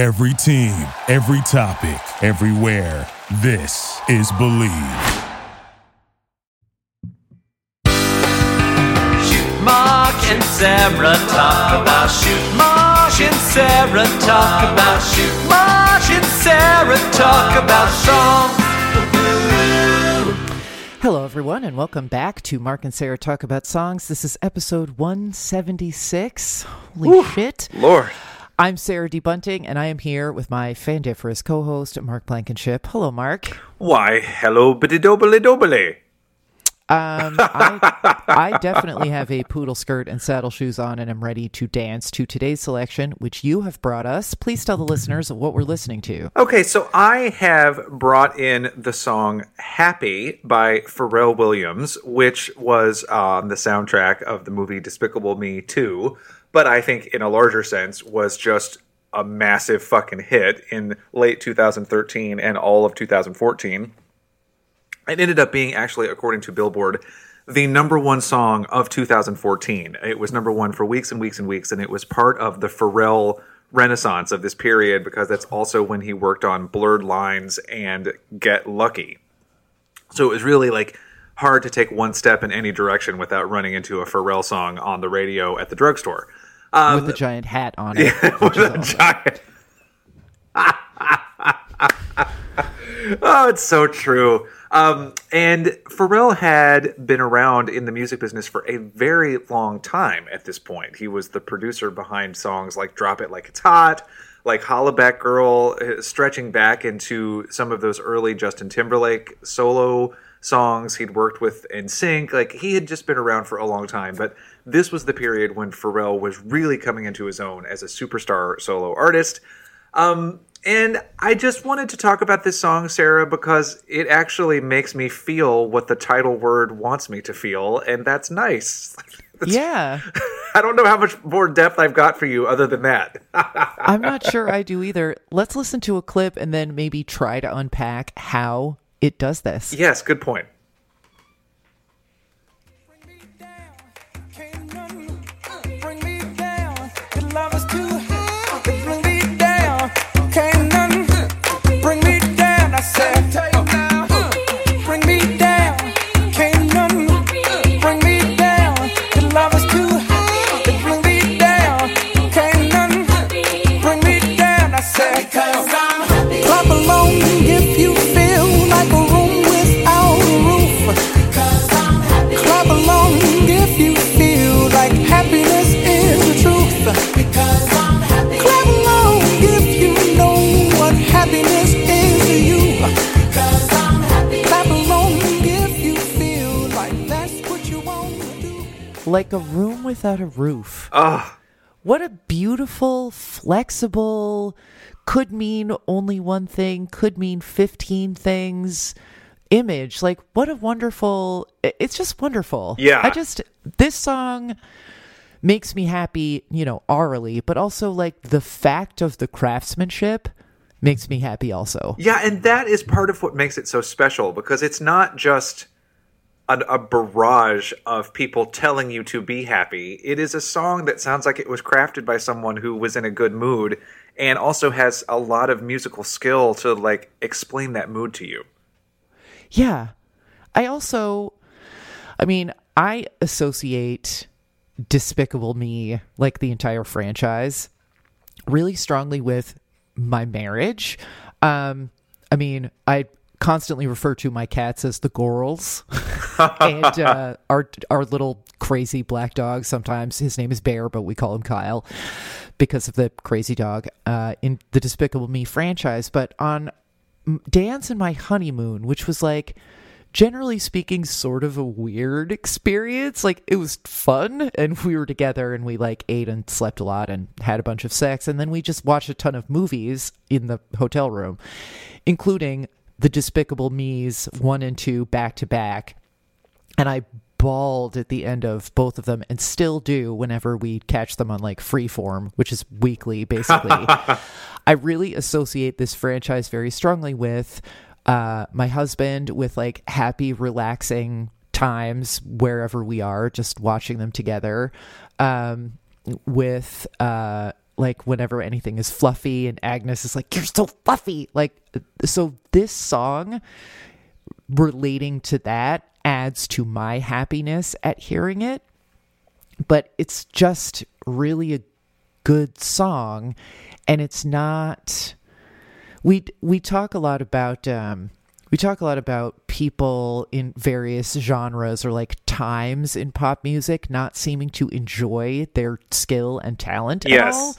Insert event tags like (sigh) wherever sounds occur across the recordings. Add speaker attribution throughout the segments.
Speaker 1: Every team, every topic, everywhere. This is Bleav.
Speaker 2: Mark and Sarah talk about shoot. Mark and Sarah talk about shoot. Mark and Sarah talk about songs.
Speaker 3: Hello, everyone, and welcome back to Mark and Sarah Talk About Songs. This is episode 176. Holy shit.
Speaker 4: Lord.
Speaker 3: I'm Sarah D. Bunting, and I am here with my fandiferous co host, Mark Blankenship. Hello, Mark.
Speaker 4: Why, hello, biddy dobly dobly.
Speaker 3: Um, I, I definitely have a poodle skirt and saddle shoes on, and I'm ready to dance to today's selection, which you have brought us. Please tell the listeners what we're listening to.
Speaker 4: Okay, so I have brought in the song Happy by Pharrell Williams, which was on the soundtrack of the movie Despicable Me 2, but I think in a larger sense was just a massive fucking hit in late 2013 and all of 2014. It ended up being actually, according to Billboard, the number one song of 2014. It was number one for weeks and weeks and weeks, and it was part of the Pharrell renaissance of this period because that's also when he worked on Blurred Lines and Get Lucky. So it was really like hard to take one step in any direction without running into a Pharrell song on the radio at the drugstore.
Speaker 3: with the giant hat on it. (laughs) which is awesome.
Speaker 4: Giant. (laughs) oh, it's so true. Um, and Pharrell had been around in the music business for a very long time at this point. He was the producer behind songs like Drop It Like It's Hot, like Hollaback Girl, uh, stretching back into some of those early Justin Timberlake solo songs he'd worked with NSYNC. Like he had just been around for a long time, but this was the period when Pharrell was really coming into his own as a superstar solo artist. Um, and I just wanted to talk about this song, Sarah, because it actually makes me feel what the title word wants me to feel, and that's nice. (laughs)
Speaker 3: Yeah. (laughs)
Speaker 4: I don't know how much more depth I've got for you other than that. (laughs)
Speaker 3: I'm not sure I do either. Let's listen to a clip and then maybe try to unpack how it does this.
Speaker 4: yes, good point.
Speaker 5: Without a roof.
Speaker 4: Oh,
Speaker 3: What a beautiful, flexible, could mean only one thing, could mean 15 things image. Like, what a wonderful, it's just wonderful.
Speaker 4: Yeah.
Speaker 3: I just, this song makes me happy, you know, orally, but also like the fact of the craftsmanship makes me happy also.
Speaker 4: yeah, and that is part of what makes it so special because it's not just an, a barrage of people telling you to be happy. It is a song that sounds like it was crafted by someone who was in a good mood and also has a lot of musical skill to like explain that mood to you.
Speaker 3: Yeah. I also, I mean, I associate Despicable Me, like the entire franchise, really strongly with my marriage. Um, I mean, I constantly refer to my cats as the Gorals, (laughs) and (laughs) uh, our our little crazy black dog. Sometimes his name is Bear, but we call him Kyle because of the crazy dog uh, in the Despicable Me franchise. But on Dance and My Honeymoon, which was like generally speaking sort of a weird experience like it was fun and we were together and we like ate and slept a lot and had a bunch of sex and then we just watched a ton of movies in the hotel room including the despicable me's 1 and 2 back to back and I bawled at the end of both of them and still do whenever we catch them on like freeform, which is weekly basically. (laughs) I really associate this franchise very strongly with uh, my husband, with like happy, relaxing times wherever we are, just watching them together. Um, with uh, like whenever anything is fluffy and Agnes is like, You're so fluffy. Like, so this song relating to that adds to my happiness at hearing it. But it's just really a good song. And it's not. We, we talk a lot about um, we talk a lot about people in various genres or like times in pop music not seeming to enjoy their skill and talent at
Speaker 4: Yes.
Speaker 3: all.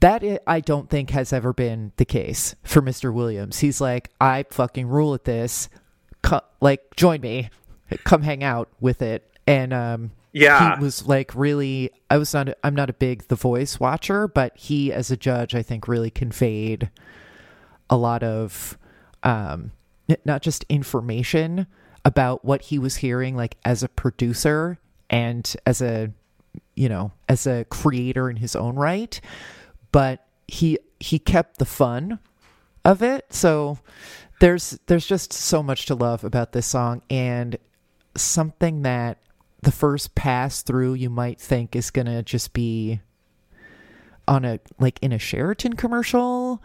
Speaker 3: That I don't think has ever been the case for Mr. Williams. He's like, I fucking rule at this. Co- like, join me, come hang out with it. And um,
Speaker 4: Yeah.
Speaker 3: he was like really. I was not. I'm not a big The Voice watcher, but he, as a judge, I think really conveyed a lot of um not just information about what he was hearing like as a producer and as a you know as a creator in his own right but he he kept the fun of it so there's there's just so much to love about this song and something that the first pass through you might think is gonna just be on a like in a Sheraton commercial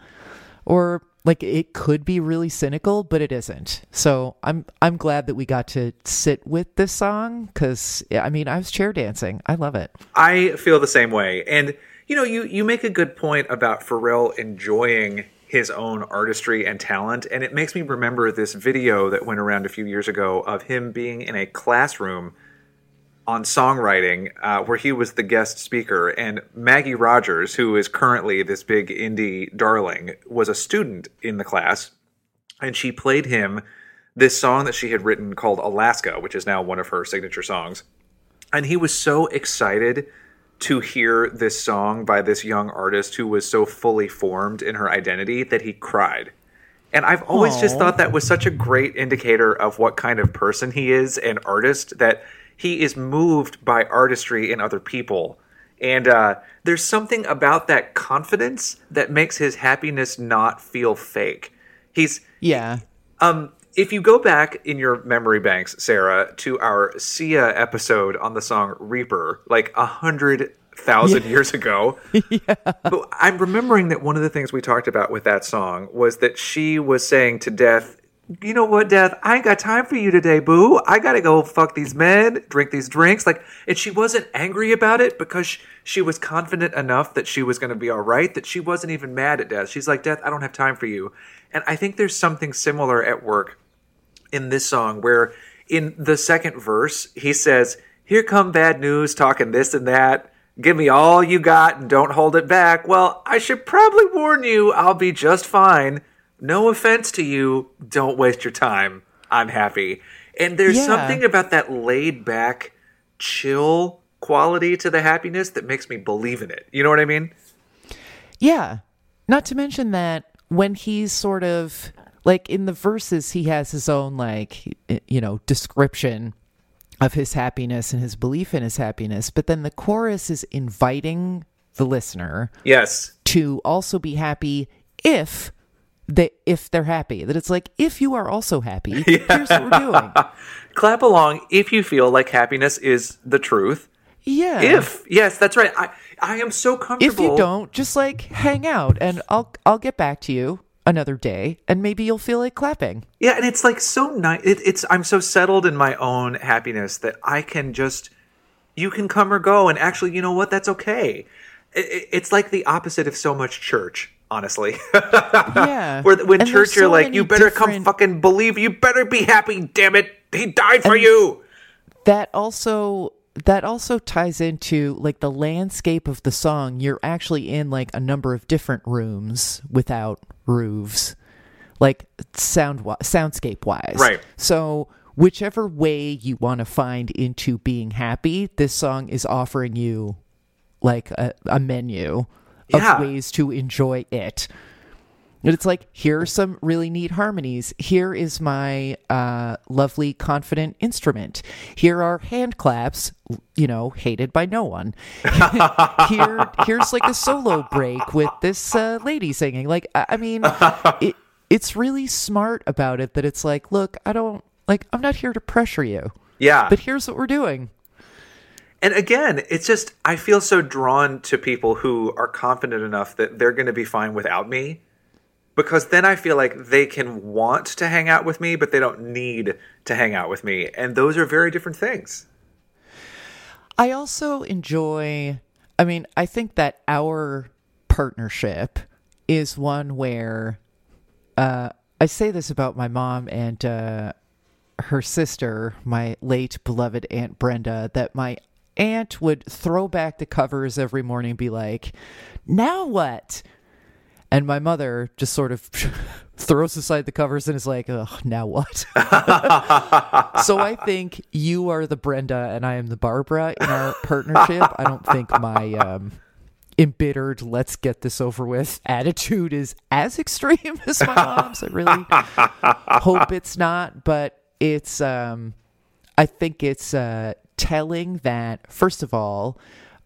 Speaker 3: or like it could be really cynical but it isn't. So i'm i'm glad that we got to sit with this song because i mean i was chair dancing. I love it.
Speaker 4: I feel the same way. And you know, you you make a good point about Pharrell enjoying his own artistry and talent, and it makes me remember this video that went around a few years ago of him being in a classroom on songwriting uh, where he was the guest speaker. And maggie rogers who is currently this big indie darling was a student in the class. And she played him this song that she had written called alaska which is now one of her signature songs. And he was so excited to hear this song by this young artist who was so fully formed in her identity that he cried. And I've always just thought that was such a great indicator of what kind of person he is, an artist, that he is moved by artistry in other people. And uh, there's something about that confidence that makes his happiness not feel fake. He's
Speaker 3: yeah
Speaker 4: um, if you go back in your memory banks, Sarah, to our Sia episode on the song Reaper, like a hundred thousand years ago, (laughs) but I'm remembering that one of the things we talked about with that song was that she was saying to Death, "You know what, Death? I ain't got time for you today, boo. I gotta go fuck these men, drink these drinks." Like, and she wasn't angry about it because sh- she was confident enough that she was going to be all right that she wasn't even mad at Death. She's like, "Death, I don't have time for you." And I think there's something similar at work in this song where in the second verse he says here come bad news talking this and that. Give me all you got and don't hold it back. Well i should probably warn you i'll be just fine. No offense to you. Don't waste your time. I'm happy. And there's
Speaker 3: Yeah.
Speaker 4: something about that laid back chill quality to the happiness that makes me believe in it. You know what i mean?
Speaker 3: Yeah. Not to mention that when he's sort of like in the verses, he has his own, like, you know, description of his happiness and his belief in his happiness. But then the chorus is inviting the listener
Speaker 4: yes
Speaker 3: to also be happy if they if they're happy. That it's like if you are also happy, (laughs) here's what we're doing. (laughs)
Speaker 4: clap along if you feel like happiness is the truth
Speaker 3: Yeah.
Speaker 4: if yes that's right i i am so comfortable.
Speaker 3: if you don't, just like hang out and I'll I'll get back to you another day and maybe you'll feel like clapping.
Speaker 4: yeah and it's like so nice it, it's i'm so settled in my own happiness that i can just you can come or go and actually you know what? That's okay. It, it- it's like the opposite of so much church honestly. (laughs)
Speaker 3: Yeah.
Speaker 4: where when
Speaker 3: And
Speaker 4: church
Speaker 3: there's
Speaker 4: you're like you better come fucking believe you better be happy damn it he died for you.
Speaker 3: that also that also ties into like the landscape of the song. You're actually in like a number of different rooms without roofs like sound soundscape wise
Speaker 4: Right.
Speaker 3: so whichever way you want to find into being happy this song is offering you like a, a menu
Speaker 4: Yeah.
Speaker 3: of ways to enjoy it and it's like, here are some really neat harmonies. Here is my uh, lovely, confident instrument. Here are hand claps, you know, hated by no one. (laughs) Here, here's like a solo break with this uh, lady singing. Like, I, I mean, it, it's really smart about it that it's like, look, I don't like, I'm not here to pressure you,
Speaker 4: yeah
Speaker 3: but here's what we're doing.
Speaker 4: And again, it's just I feel so drawn to people who are confident enough that they're going to be fine without me. Because then I feel like they can want to hang out with me, but they don't need to hang out with me. And those are very different things.
Speaker 3: I also enjoy, I mean, I think that our partnership is one where uh, I say this about my mom and uh, her sister, my late beloved Aunt Brenda, that my aunt would throw back the covers every morning and be like, now what? And my mother just sort of (laughs) throws aside the covers and is like, Ugh, now what? (laughs) so I think you are the Brenda and I am the Barbara in our (laughs) partnership. I don't think my um, embittered, let's get this over with attitude is as extreme as my mom's. I really hope it's not, but it's, um, I think it's uh, telling that, first of all,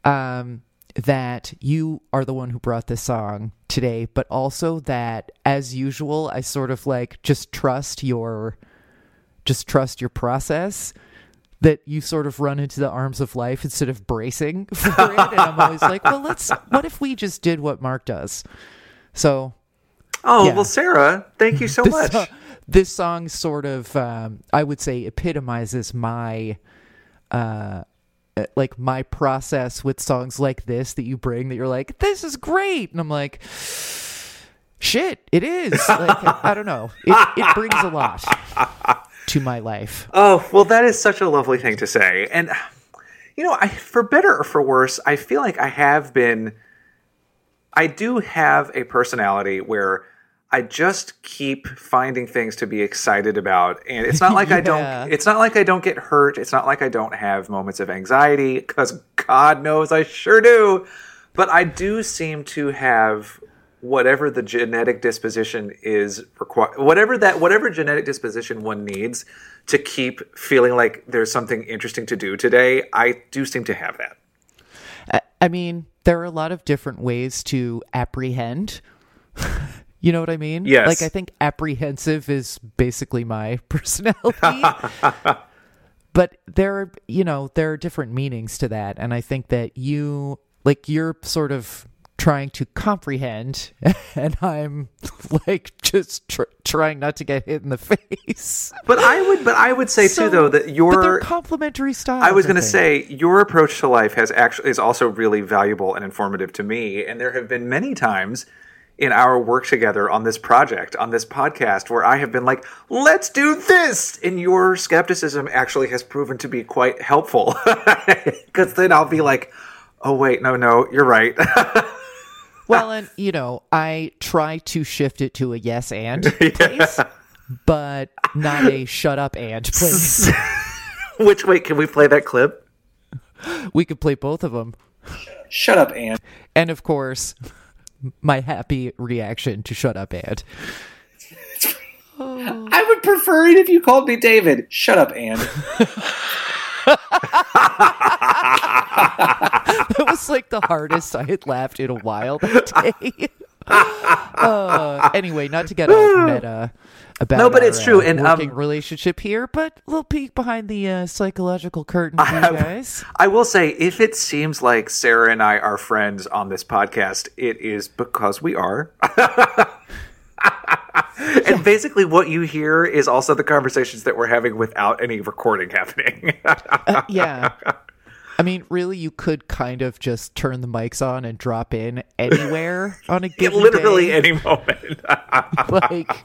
Speaker 3: um, that you are the one who brought this song today, but also that, as usual, I sort of like just trust your, just trust your process. That you sort of run into the arms of life instead of bracing (laughs) for it, and I'm always like, well, let's. What if we just did what Mark does? So
Speaker 4: Oh,
Speaker 3: Yeah.
Speaker 4: well, Sarah, thank you so (laughs)
Speaker 3: this,
Speaker 4: much.
Speaker 3: this song sort of, um, I would say, epitomizes my, uh, Uh, like my process with songs like this that you bring. That you're like, this is great, and I'm like, shit, it is. (laughs) Like, I don't know, it it brings a lot to my life.
Speaker 4: Oh, well, that is such a lovely thing to say. And, you know, I, for better or for worse, I feel like I have been, I do have a personality where I just keep finding things to be excited about. And it's not (laughs) like I don't, it's not like I don't get hurt. It's not like I don't have moments of anxiety, because God knows I sure do. But I do seem to have whatever the genetic disposition is required whatever that whatever genetic disposition one needs to keep feeling like there's something interesting to do today i do seem to have that
Speaker 3: I, I mean, there are a lot of different ways to apprehend. You know what I mean?
Speaker 4: Yes.
Speaker 3: Like I think apprehensive is basically my (laughs) personality. but there are, you know, there are different meanings to that and I think that you like you're sort of trying to comprehend (laughs) and I'm (laughs) like just tr- trying not to get hit in the face.
Speaker 4: but i would but i would say
Speaker 3: So-
Speaker 4: too though that your
Speaker 3: complementary style
Speaker 4: i was going to say your approach to life has actually is also really valuable and informative to me and there have been many times in our work together on this project on this podcast where i have been like let's do this! And your skepticism actually has proven to be quite helpful. (laughs) Because then i'll be like oh wait no no you're right. (laughs)
Speaker 3: Well, and you know, I try to shift it to a yes and (laughs) place, but not a shut up and place.
Speaker 4: which wait can we play that clip?
Speaker 3: We could play both of them,
Speaker 4: shut up anne
Speaker 3: and of course, my happy reaction to shut up and. (laughs)
Speaker 6: I would prefer it if you called me David. Shut up, Anne. (laughs)
Speaker 3: That was like the hardest I had laughed in a while that day. (laughs) uh, anyway, not to get all (sighs) meta about
Speaker 4: No, but
Speaker 3: our,
Speaker 4: it's true,
Speaker 3: uh,
Speaker 4: and,
Speaker 3: working
Speaker 4: um,
Speaker 3: relationship here, but a little peek behind the uh, psychological curtain for you guys.
Speaker 4: I will say, if it seems like Sarah and I are friends on this podcast, it is because we are. (laughs) and basically, what you hear is also the conversations that we're having without any recording happening.
Speaker 3: yeah. (laughs) I mean, really, you could kind of just turn the mics on and drop in anywhere on a (laughs) given
Speaker 4: Literally
Speaker 3: day.
Speaker 4: any moment.
Speaker 3: like,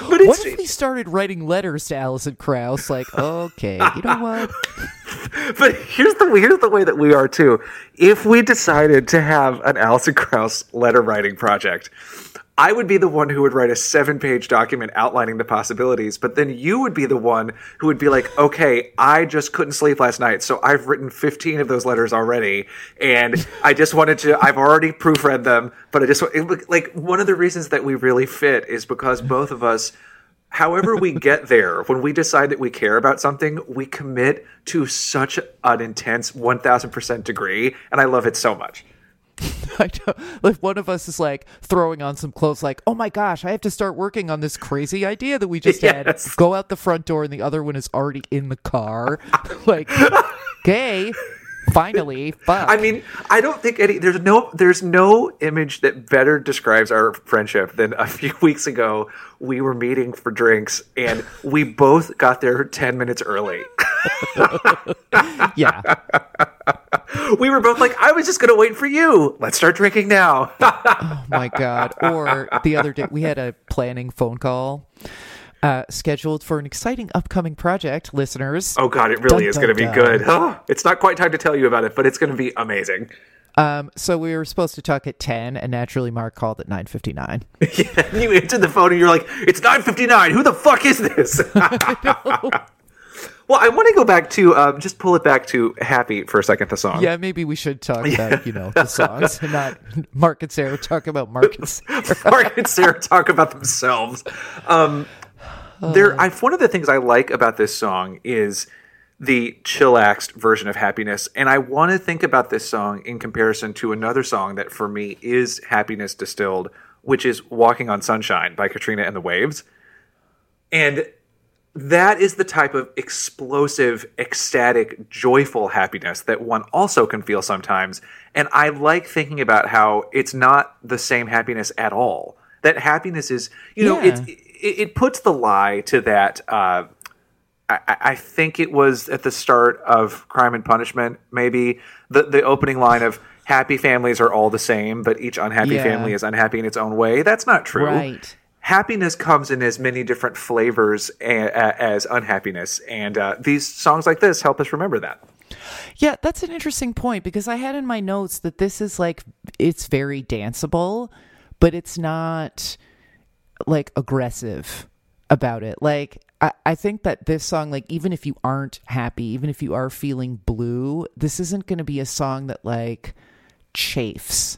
Speaker 4: but
Speaker 3: what if we started writing letters to Alison Krauss? Like, (laughs) okay, you know what? (laughs)
Speaker 4: but here's the here's the way that we are too. If we decided to have an Alison Krauss letter writing project, I would be the one who would write a seven page document outlining the possibilities, but then you would be the one who would be like, okay, I just couldn't sleep last night, so I've written 15 of those letters already, and I just wanted to, I've already proofread them, but I just, it, like, one of the reasons that we really fit is because both of us however we get there, when we decide that we care about something, we commit to such an intense 1000% degree. And I love it so much. (laughs)
Speaker 3: I know. Like one of us is like throwing on some clothes, like, oh my gosh, I have to start working on this crazy idea that we just (laughs) had.
Speaker 4: Yes.
Speaker 3: Go out the front door, and the other one is already in the car. (laughs) like, Okay. Finally. Fuck.
Speaker 4: I mean, I don't think any there's no there's no image that better describes our friendship than a few (laughs) weeks ago we were meeting for drinks and we both got there 10 minutes early.
Speaker 3: yeah. (laughs)
Speaker 4: We were both like, I was just going to wait for you. Let's start drinking now. (laughs)
Speaker 3: Oh my god. Or the other day we had a planning phone call uh, scheduled for an exciting upcoming project, listeners.
Speaker 4: oh god, it really
Speaker 3: Dun,
Speaker 4: is going to be
Speaker 3: dun.
Speaker 4: good. (gasps) It's not quite time to tell you about it, but it's going to be amazing.
Speaker 3: Um, so we were supposed to talk at ten, and naturally Mark called at nine fifty nine. (laughs)
Speaker 4: Yeah, you answered the phone and you're like, "It's 9:59. Who the fuck is this?" (laughs) (laughs) well, I want to go back to um, just pull it back to "Happy" for a second. The song.
Speaker 3: Yeah, maybe we should talk about you know the songs, and not Mark and Sarah talk about Mark and Sarah.
Speaker 4: Mark and Sarah talk about themselves. Um, there, oh. I, one of the things I like about this song is the chillaxed version of happiness, and I want to think about this song in comparison to another song that for me is happiness distilled, which is "Walking on Sunshine" by Katrina and the Waves, and that is the type of explosive, ecstatic, joyful happiness that one also can feel sometimes. And I like thinking about how it's not the same happiness at all. That happiness is, you know,
Speaker 3: Yeah.
Speaker 4: it's, it, it puts the lie to that. Uh, I, I think it was at the start of Crime and Punishment, maybe the the opening line of "Happy families are all the same, but each unhappy
Speaker 3: Yeah.
Speaker 4: family is unhappy in its own way." That's not true
Speaker 3: Right.
Speaker 4: happiness comes in as many different flavors a- a- as unhappiness and uh, these songs like this help us remember that
Speaker 3: Yeah, that's an interesting point because I had in my notes that this is like it's very danceable, but it's not like aggressive about it. Like I, I think that this song, like even if you aren't happy, even if you are feeling blue, this isn't gonna be a song that like chafes.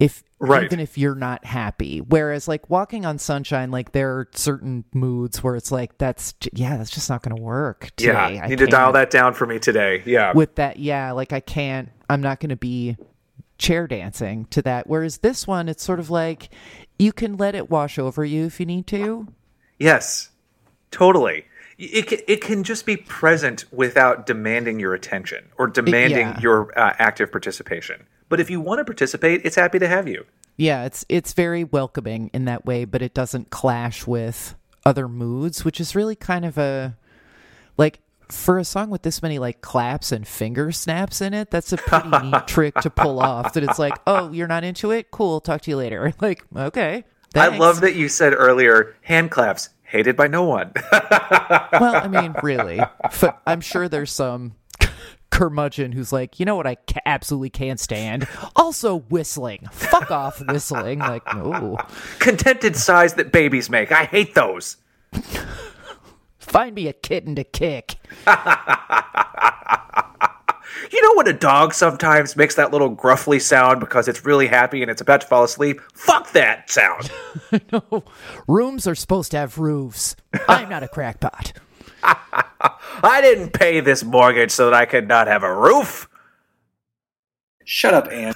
Speaker 3: If
Speaker 4: Right.
Speaker 3: even if you're not happy. Whereas like walking on sunshine, like there are certain moods where it's like that's yeah, that's just not gonna work today.
Speaker 4: yeah
Speaker 3: I
Speaker 4: need to dial that down for me today yeah
Speaker 3: with that yeah like i can't i'm not going to be chair dancing to that whereas this one it's sort of like you can let it wash over you if you need to.
Speaker 4: Yes totally. It can, it can just be present without demanding your attention or demanding
Speaker 3: yeah.
Speaker 4: your uh, active participation. But if you want to participate it's happy to have you.
Speaker 3: Yeah it's it's very welcoming in that way but it doesn't clash with other moods which is really kind of a like for a song with this many like claps and finger snaps in it that's a pretty neat (laughs) trick to pull off that it's like oh you're not into it cool talk to you later (laughs) like okay
Speaker 4: i love that you said earlier hand claps hated by no one (laughs)
Speaker 3: Well, I mean, really, I'm sure there's some curmudgeon who's like, you know what, I ca- absolutely can't stand. Also, whistling. Fuck off, whistling. Like, no.
Speaker 4: contented sighs that babies make i hate those
Speaker 3: Find me a kitten to kick. (laughs)
Speaker 4: You know when a dog sometimes makes that little gruffly sound because it's really happy and it's about to fall asleep? Fuck that sound. (laughs) No.
Speaker 3: Rooms are supposed to have roofs. I'm not a crackpot. (laughs)
Speaker 4: I didn't pay this mortgage so that I could not have a roof.
Speaker 6: Shut up, Anne.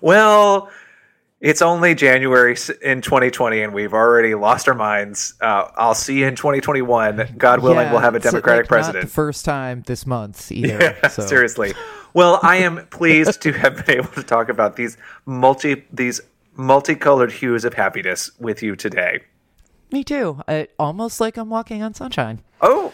Speaker 4: Well, it's only January in 2020 and we've already lost our minds. Uh, I'll see you in 2021. God willing,
Speaker 3: Yeah,
Speaker 4: we'll have a Democratic
Speaker 3: like,
Speaker 4: president.
Speaker 3: the first time this month (laughs) either. so.
Speaker 4: Seriously. Well, I am pleased to have been able to talk about these multi these multicolored hues of happiness with you today.
Speaker 3: Me too. I, almost like I'm walking on sunshine.
Speaker 4: Oh,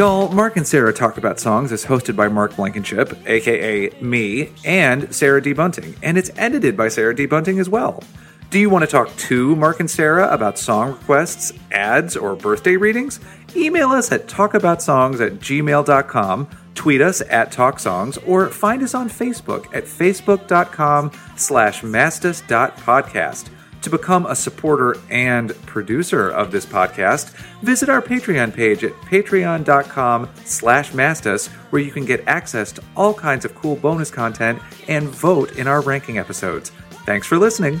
Speaker 4: Y'all, Mark and Sarah Talk About Songs is hosted by Mark Blankenship, aka me, and Sarah D. Bunting, and it's edited by Sarah D. Bunting as well. Do you want to talk to Mark and Sarah about song requests, ads, or birthday readings? Email us at talkaboutsongs at gmail.com, tweet us at talksongs, or find us on Facebook at facebook.com slash mastas.podcast. To become a supporter and producer of this podcast, visit our Patreon page at patreon.com slash mastas, where you can get access to all kinds of cool bonus content and vote in our ranking episodes. Thanks for listening.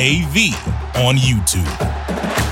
Speaker 1: A V on YouTube.